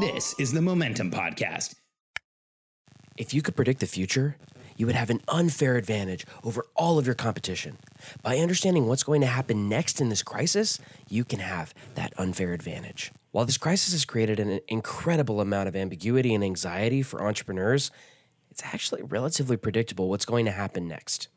This is the Momentum Podcast. If you could predict the future, you would have an unfair advantage over all of your competition. By understanding what's going to happen next in this crisis, you can have that unfair advantage. While this crisis has created an incredible amount of ambiguity and anxiety for entrepreneurs, it's actually relatively predictable what's going to happen next.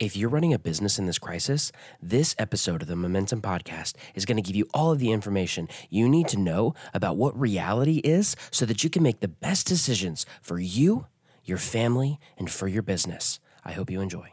If you're running a business in this crisis, this episode of the Momentum Podcast is going to give you all of the information you need to know about what reality is so that you can make the best decisions for you, your family, and for your business. I hope you enjoy.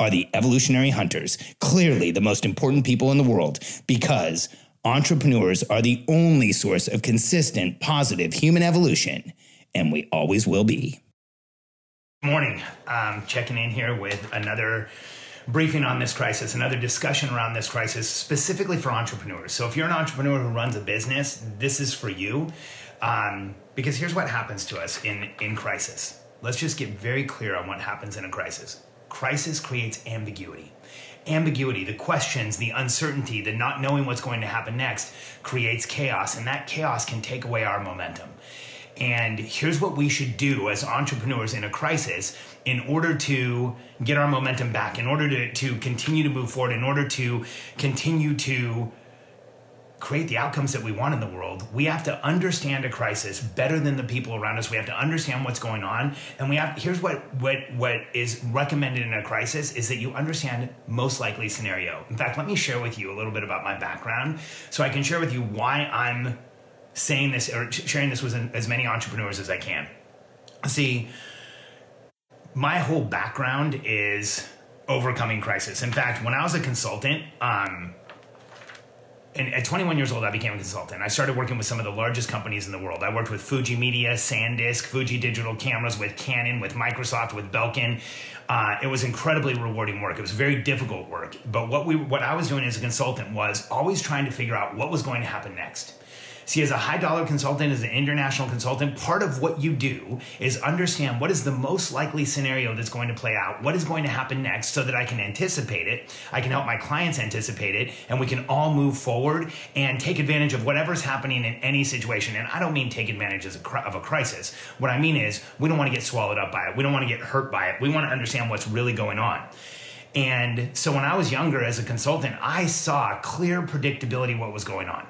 are the evolutionary hunters, clearly the most important people in the world, because entrepreneurs are the only source of consistent, positive human evolution, and we always will be. Good morning. Um, checking in here with another briefing on this crisis, another discussion around this crisis, specifically for entrepreneurs. So, if you're an entrepreneur who runs a business, this is for you. Um, because here's what happens to us in, in crisis. Let's just get very clear on what happens in a crisis. Crisis creates ambiguity. Ambiguity, the questions, the uncertainty, the not knowing what's going to happen next creates chaos, and that chaos can take away our momentum. And here's what we should do as entrepreneurs in a crisis in order to get our momentum back, in order to, to continue to move forward, in order to continue to create the outcomes that we want in the world, we have to understand a crisis better than the people around us. We have to understand what's going on, and we have. Here's what what what is recommended in a crisis is that you understand most likely scenario. In fact, let me share with you a little bit about my background, so I can share with you why I'm saying this or sharing this with as many entrepreneurs as I can. See, my whole background is overcoming crisis. In fact, when I was a consultant, um, and at 21 years old, I became a consultant. I started working with some of the largest companies in the world. I worked with Fuji Media, SanDisk, Fuji Digital Cameras, with Canon, with Microsoft, with Belkin. Uh, it was incredibly rewarding work. It was very difficult work. But what we, what I was doing as a consultant was always trying to figure out what was going to happen next. See, as a high dollar consultant, as an international consultant, part of what you do is understand what is the most likely scenario that's going to play out, what is going to happen next, so that I can anticipate it, I can help my clients anticipate it, and we can all move forward and take advantage of whatever's happening in any situation. And I don't mean take advantage of a crisis. What I mean is, we don't want to get swallowed up by it, we don't want to get hurt by it, we want to understand what's really going on. And so when I was younger as a consultant, I saw clear predictability what was going on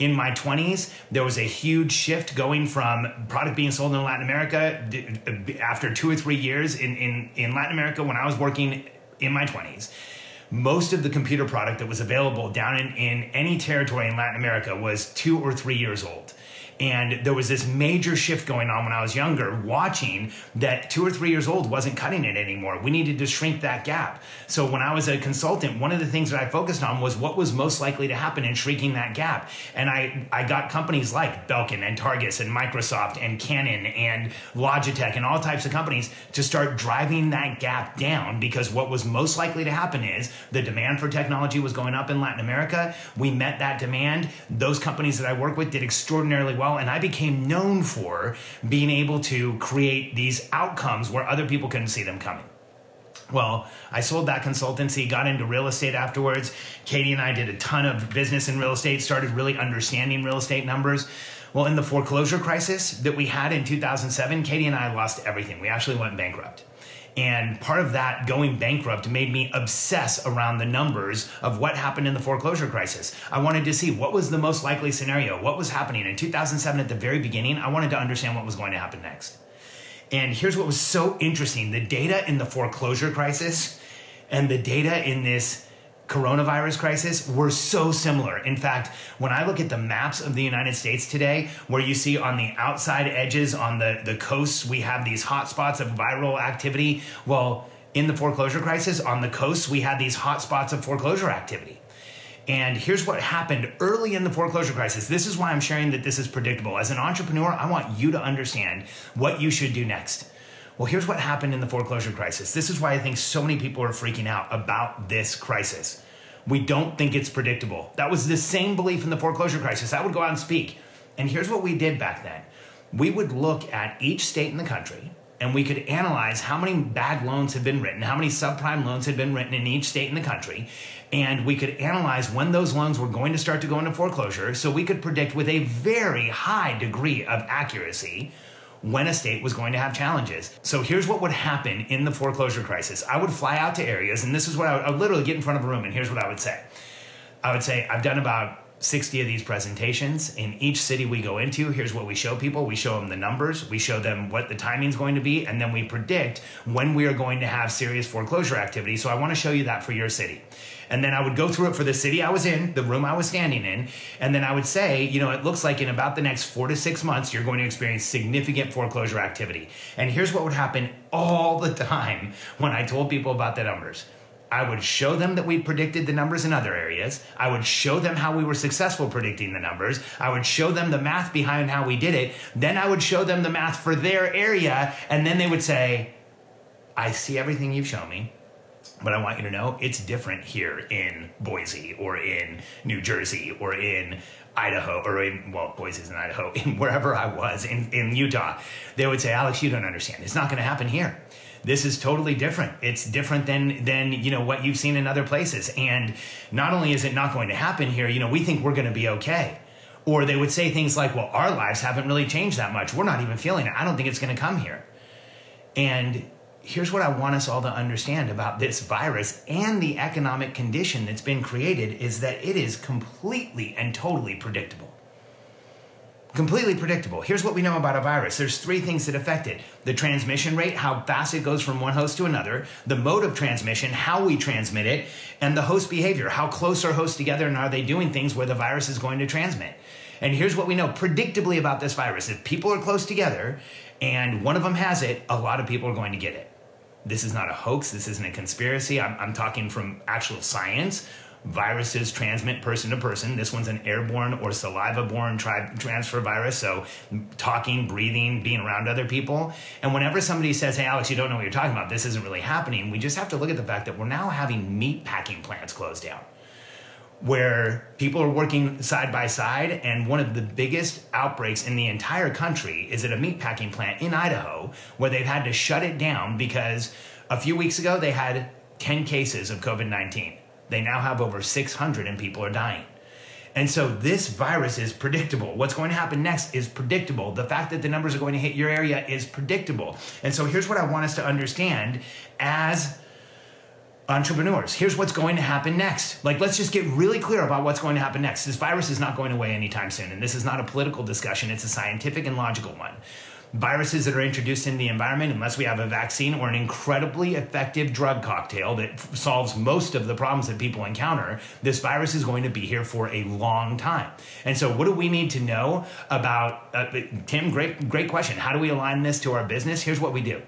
in my 20s, there was a huge shift going from product being sold in Latin America after two or three years in, in, in Latin America when I was working in my 20s. Most of the computer product that was available down in, in any territory in Latin America was two or three years old. And there was this major shift going on when I was younger, watching that two or three years old wasn't cutting it anymore. We needed to shrink that gap. So when I was a consultant, one of the things that I focused on was what was most likely to happen in shrinking that gap. And I, I got companies like Belkin and Targus and Microsoft and Canon and Logitech and all types of companies to start driving that gap down because what was most likely to happen is the demand for technology was going up in Latin America. We met that demand. Those companies that I work with did extraordinarily well well, and I became known for being able to create these outcomes where other people couldn't see them coming. Well, I sold that consultancy, got into real estate afterwards. Katie and I did a ton of business in real estate, started really understanding real estate numbers. Well, in the foreclosure crisis that we had in 2007, Katie and I lost everything. We actually went bankrupt. And part of that going bankrupt made me obsess around the numbers of what happened in the foreclosure crisis. I wanted to see what was the most likely scenario, what was happening in 2007 at the very beginning. I wanted to understand what was going to happen next. And here's what was so interesting the data in the foreclosure crisis and the data in this coronavirus crisis were so similar. In fact, when I look at the maps of the United States today, where you see on the outside edges, on the, the coasts, we have these hotspots of viral activity. Well, in the foreclosure crisis, on the coasts, we had these hotspots of foreclosure activity. And here's what happened early in the foreclosure crisis. This is why I'm sharing that this is predictable. As an entrepreneur, I want you to understand what you should do next. Well, here's what happened in the foreclosure crisis. This is why I think so many people are freaking out about this crisis. We don't think it's predictable. That was the same belief in the foreclosure crisis. I would go out and speak. And here's what we did back then we would look at each state in the country and we could analyze how many bad loans had been written, how many subprime loans had been written in each state in the country, and we could analyze when those loans were going to start to go into foreclosure so we could predict with a very high degree of accuracy when a state was going to have challenges. So here's what would happen in the foreclosure crisis. I would fly out to areas, and this is what I would, I would literally get in front of a room, and here's what I would say. I would say, I've done about 60 of these presentations. In each city we go into, here's what we show people. We show them the numbers, we show them what the timing is going to be, and then we predict when we are going to have serious foreclosure activity. So I want to show you that for your city. And then I would go through it for the city I was in, the room I was standing in. And then I would say, you know, it looks like in about the next four to six months, you're going to experience significant foreclosure activity. And here's what would happen all the time when I told people about the numbers. I would show them that we predicted the numbers in other areas. I would show them how we were successful predicting the numbers. I would show them the math behind how we did it. Then I would show them the math for their area. And then they would say, I see everything you've shown me. But I want you to know it's different here in Boise or in New Jersey or in Idaho or in, well, Boise's in Idaho, in wherever I was in, in Utah. They would say, Alex, you don't understand. It's not going to happen here. This is totally different. It's different than than you know what you've seen in other places. And not only is it not going to happen here, you know, we think we're going to be okay. Or they would say things like, well, our lives haven't really changed that much. We're not even feeling it. I don't think it's going to come here. And here's what I want us all to understand about this virus and the economic condition that's been created is that it is completely and totally predictable. Completely predictable. Here's what we know about a virus. There's three things that affect it. The transmission rate, how fast it goes from one host to another, the mode of transmission, how we transmit it, and the host behavior, how close are hosts together and are they doing things where the virus is going to transmit. And here's what we know predictably about this virus. If people are close together and one of them has it, a lot of people are going to get it. This is not a hoax. This isn't a conspiracy. I'm, I'm talking from actual science. Viruses transmit person to person. This one's an airborne or saliva borne tri- transfer virus. So, talking, breathing, being around other people. And whenever somebody says, Hey, Alex, you don't know what you're talking about, this isn't really happening, we just have to look at the fact that we're now having meat packing plants closed down where people are working side by side. And one of the biggest outbreaks in the entire country is at a meatpacking plant in Idaho, where they've had to shut it down because a few weeks ago they had 10 cases of COVID 19. They now have over 600 and people are dying. And so this virus is predictable. What's going to happen next is predictable. The fact that the numbers are going to hit your area is predictable. And so here's what I want us to understand as entrepreneurs. Here's what's going to happen next. Like, let's just get really clear about what's going to happen next. This virus is not going away anytime soon. And this is not a political discussion, it's a scientific and logical one. Viruses that are introduced in the environment, unless we have a vaccine or an incredibly effective drug cocktail that f- solves most of the problems that people encounter, this virus is going to be here for a long time. And so, what do we need to know about uh, Tim? Great, great question. How do we align this to our business? Here's what we do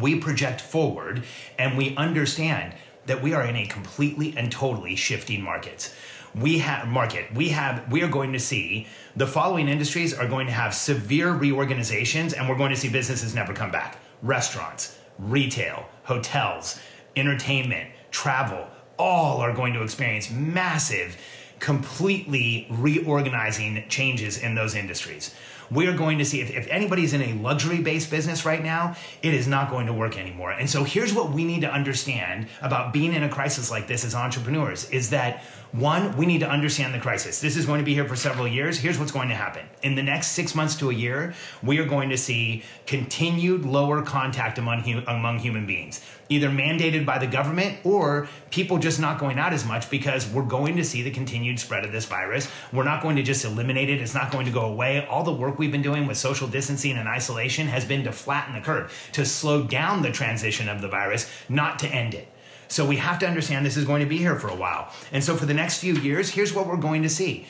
we project forward and we understand that we are in a completely and totally shifting market. We have market. We have we are going to see the following industries are going to have severe reorganizations and we're going to see businesses never come back. Restaurants, retail, hotels, entertainment, travel, all are going to experience massive completely reorganizing changes in those industries. we are going to see if, if anybody's in a luxury based business right now, it is not going to work anymore. And so here's what we need to understand about being in a crisis like this as entrepreneurs is that one, we need to understand the crisis. This is going to be here for several years. Here's what's going to happen. In the next six months to a year, we are going to see continued lower contact among, among human beings, either mandated by the government or people just not going out as much because we're going to see the continued spread of this virus. We're not going to just eliminate it, it's not going to go away. All the work we've been doing with social distancing and isolation has been to flatten the curve, to slow down the transition of the virus, not to end it. So we have to understand this is going to be here for a while. And so for the next few years, here's what we're going to see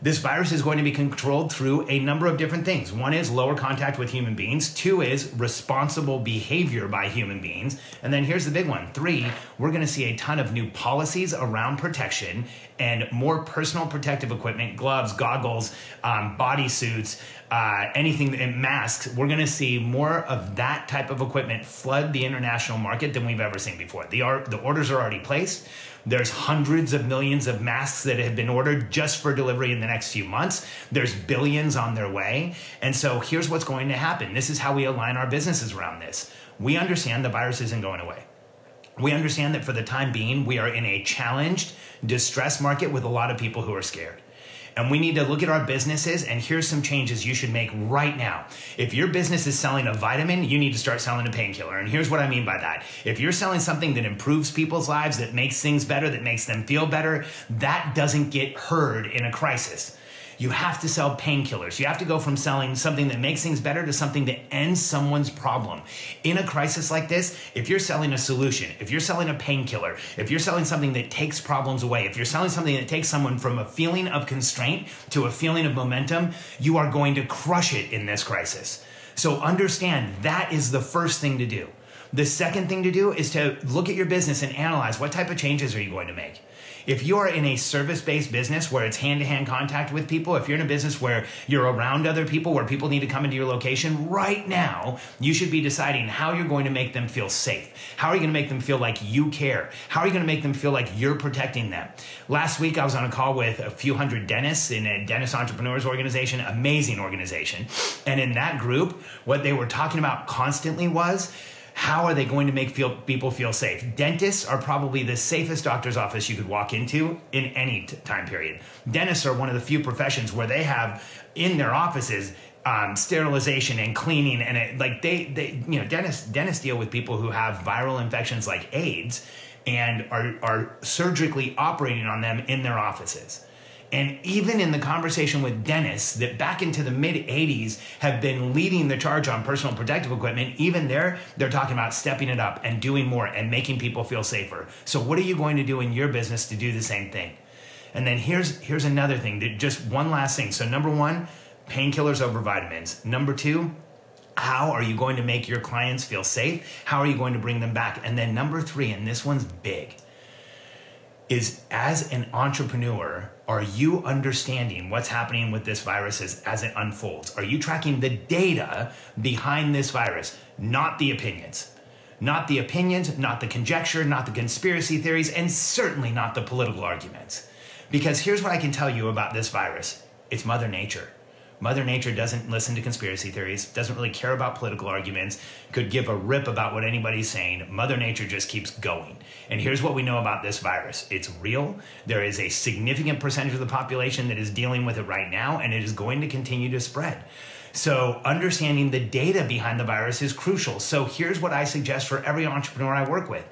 this virus is going to be controlled through a number of different things. One is lower contact with human beings. Two is responsible behavior by human beings. And then here's the big one. Three, we're going to see a ton of new policies around protection and more personal protective equipment, gloves, goggles, um, body suits, uh, anything, masks. We're going to see more of that type of equipment flood the international market than we've ever seen before. The, the orders are already placed. There's hundreds of millions of masks that have been ordered just for delivery in the next few months. There's billions on their way. And so here's what's going to happen. This is how we align our businesses around this. We understand the virus isn't going away. We understand that for the time being, we are in a challenged, distressed market with a lot of people who are scared and we need to look at our businesses and here's some changes you should make right now. If your business is selling a vitamin, you need to start selling a painkiller. And here's what I mean by that. If you're selling something that improves people's lives, that makes things better, that makes them feel better, that doesn't get heard in a crisis you have to sell painkillers. You have to go from selling something that makes things better to something that ends someone's problem. In a crisis like this, if you're selling a solution, if you're selling a painkiller, if you're selling something that takes problems away, if you're selling something that takes someone from a feeling of constraint to a feeling of momentum, you are going to crush it in this crisis. So understand that is the first thing to do. The second thing to do is to look at your business and analyze what type of changes are you going to make. If you're in a service based business where it's hand to hand contact with people, if you're in a business where you're around other people, where people need to come into your location, right now, you should be deciding how you're going to make them feel safe. How are you going to make them feel like you care? How are you going to make them feel like you're protecting them? Last week, I was on a call with a few hundred dentists in a dentist entrepreneurs organization, amazing organization. And in that group, what they were talking about constantly was, how are they going to make feel, people feel safe? Dentists are probably the safest doctor's office you could walk into in any t- time period. Dentists are one of the few professions where they have in their offices um, sterilization and cleaning and it, like they, they you know dentists dentists deal with people who have viral infections like AIDS and are are surgically operating on them in their offices. And even in the conversation with dentists that back into the mid 80s have been leading the charge on personal protective equipment, even there, they're talking about stepping it up and doing more and making people feel safer. So, what are you going to do in your business to do the same thing? And then here's here's another thing, just one last thing. So, number one, painkillers over vitamins. Number two, how are you going to make your clients feel safe? How are you going to bring them back? And then number three, and this one's big is as an entrepreneur, are you understanding what's happening with this virus as, as it unfolds? Are you tracking the data behind this virus, not the opinions? Not the opinions, not the conjecture, not the conspiracy theories, and certainly not the political arguments. Because here's what I can tell you about this virus it's Mother Nature. Mother Nature doesn't listen to conspiracy theories, doesn't really care about political arguments, could give a rip about what anybody's saying. Mother Nature just keeps going. And here's what we know about this virus it's real. There is a significant percentage of the population that is dealing with it right now, and it is going to continue to spread. So, understanding the data behind the virus is crucial. So, here's what I suggest for every entrepreneur I work with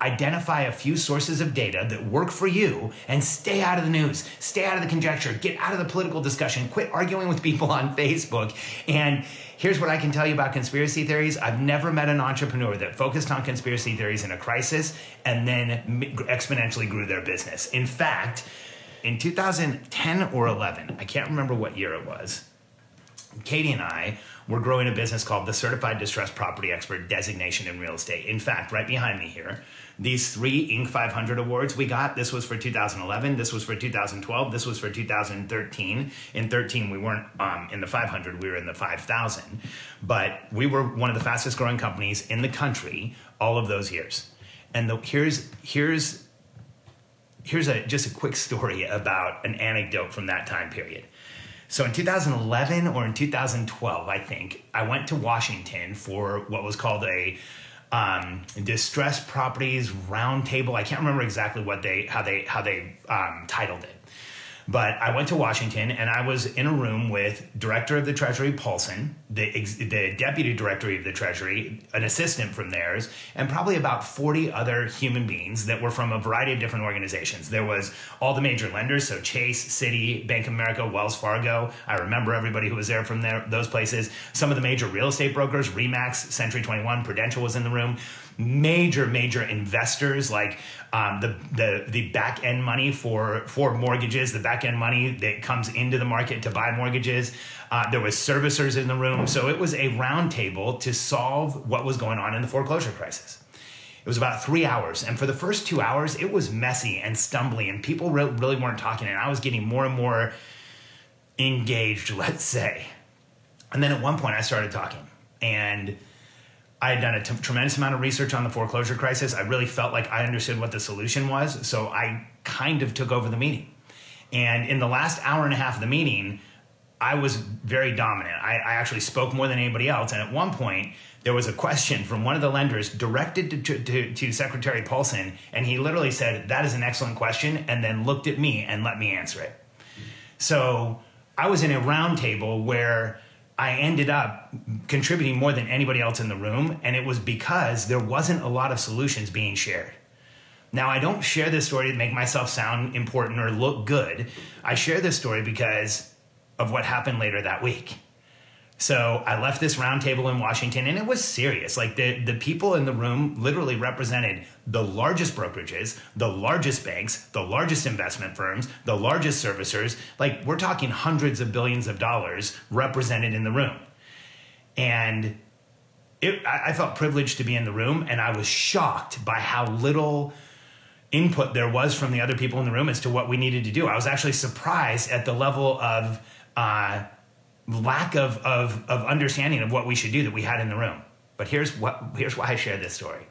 identify a few sources of data that work for you and stay out of the news, stay out of the conjecture, get out of the political discussion, quit arguing with people on Facebook. And here's what I can tell you about conspiracy theories I've never met an entrepreneur that focused on conspiracy theories in a crisis and then exponentially grew their business. In fact, in 2010 or 11, I can't remember what year it was, Katie and I were growing a business called the Certified Distressed Property Expert designation in real estate. In fact, right behind me here, these three Inc. 500 awards we got. This was for 2011. This was for 2012. This was for 2013. In 13, we weren't um, in the 500. We were in the 5,000. But we were one of the fastest growing companies in the country all of those years. And the, here's here's here's a just a quick story about an anecdote from that time period. So in 2011 or in 2012, I think, I went to Washington for what was called a um, distressed properties roundtable. I can't remember exactly what they how they how they um, titled it. But I went to Washington and I was in a room with Director of the Treasury Paulson, the, ex- the Deputy Director of the Treasury, an assistant from theirs, and probably about 40 other human beings that were from a variety of different organizations. There was all the major lenders, so Chase, Citi, Bank of America, Wells Fargo. I remember everybody who was there from there, those places. Some of the major real estate brokers, Remax, Century 21, Prudential was in the room major major investors like um, the the the back end money for for mortgages the back end money that comes into the market to buy mortgages uh, there was servicers in the room so it was a roundtable to solve what was going on in the foreclosure crisis it was about three hours and for the first two hours it was messy and stumbly and people re- really weren't talking and i was getting more and more engaged let's say and then at one point i started talking and I had done a t- tremendous amount of research on the foreclosure crisis. I really felt like I understood what the solution was. So I kind of took over the meeting. And in the last hour and a half of the meeting, I was very dominant. I, I actually spoke more than anybody else. And at one point, there was a question from one of the lenders directed to, to, to, Secretary Paulson. And he literally said, That is an excellent question. And then looked at me and let me answer it. So I was in a roundtable where I ended up contributing more than anybody else in the room, and it was because there wasn't a lot of solutions being shared. Now, I don't share this story to make myself sound important or look good. I share this story because of what happened later that week. So I left this roundtable in Washington and it was serious. Like the, the people in the room literally represented the largest brokerages, the largest banks, the largest investment firms, the largest servicers. Like we're talking hundreds of billions of dollars represented in the room. And it, I, I felt privileged to be in the room and I was shocked by how little input there was from the other people in the room as to what we needed to do. I was actually surprised at the level of, uh, lack of, of, of understanding of what we should do that we had in the room. But here's, what, here's why I share this story.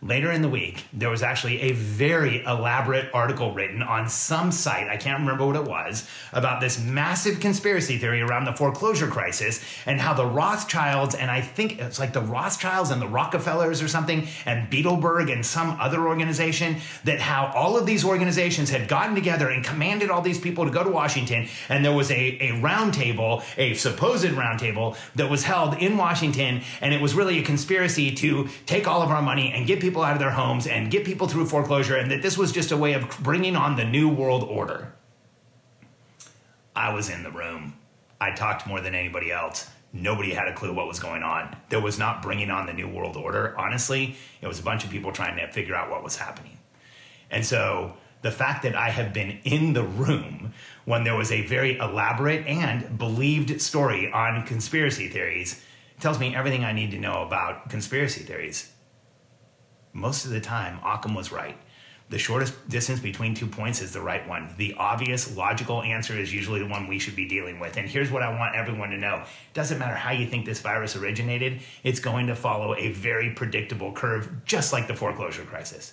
Later in the week, there was actually a very elaborate article written on some site, I can't remember what it was, about this massive conspiracy theory around the foreclosure crisis and how the Rothschilds, and I think it's like the Rothschilds and the Rockefellers or something, and Bilderberg and some other organization, that how all of these organizations had gotten together and commanded all these people to go to Washington, and there was a, a roundtable, a supposed roundtable, that was held in Washington, and it was really a conspiracy to take all of our money and get people people out of their homes and get people through foreclosure, and that this was just a way of bringing on the new world order. I was in the room. I talked more than anybody else. Nobody had a clue what was going on. There was not bringing on the new world order. Honestly, it was a bunch of people trying to figure out what was happening. And so the fact that I have been in the room when there was a very elaborate and believed story on conspiracy theories tells me everything I need to know about conspiracy theories most of the time, Occam was right. The shortest distance between two points is the right one. The obvious, logical answer is usually the one we should be dealing with. And here's what I want everyone to know doesn't matter how you think this virus originated, it's going to follow a very predictable curve, just like the foreclosure crisis.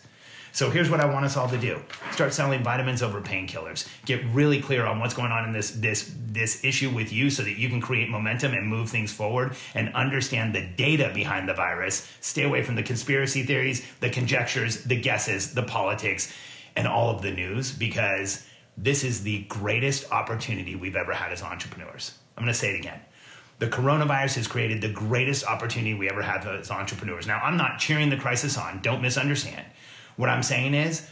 So here's what I want us all to do: start selling vitamins over painkillers. Get really clear on what's going on in this this this issue with you, so that you can create momentum and move things forward, and understand the data behind the virus. Stay away from the conspiracy theories, the conjectures, the guesses, the politics, and all of the news, because this is the greatest opportunity we've ever had as entrepreneurs. I'm going to say it again. The coronavirus has created the greatest opportunity we ever had as entrepreneurs. Now, I'm not cheering the crisis on, don't misunderstand. What I'm saying is,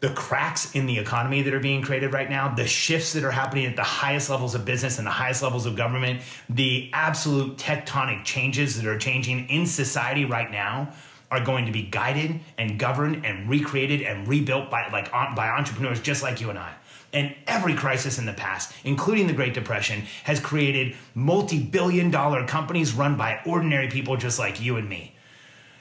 the cracks in the economy that are being created right now, the shifts that are happening at the highest levels of business and the highest levels of government, the absolute tectonic changes that are changing in society right now are going to be guided and governed and recreated and rebuilt by like by entrepreneurs just like you and I. And every crisis in the past, including the Great Depression, has created multi-billion dollar companies run by ordinary people just like you and me.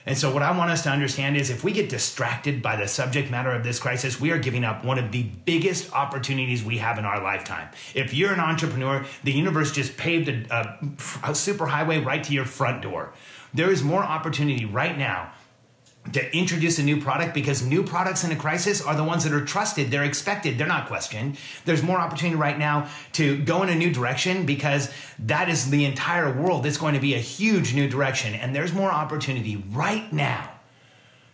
And so, what I want us to understand is if we get distracted by the subject matter of this crisis, we are giving up one of the biggest opportunities we have in our lifetime. If you're an entrepreneur, the universe just paved a, a, a super highway right to your front door. There is more opportunity right now to introduce a new product because new products in a crisis are the ones that are trusted, they're expected, they're not questioned. There's more opportunity right now to go in a new direction because that is the entire world. It's going to be a huge new direction. And there's more opportunity right now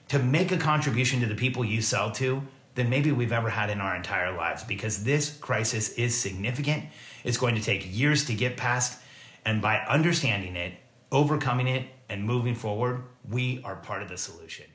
to make a contribution to the people you sell to than maybe we've ever had in our entire lives because this crisis is significant. It's going to take years to get past. And by understanding it, overcoming it, and moving forward, we are part of the solution.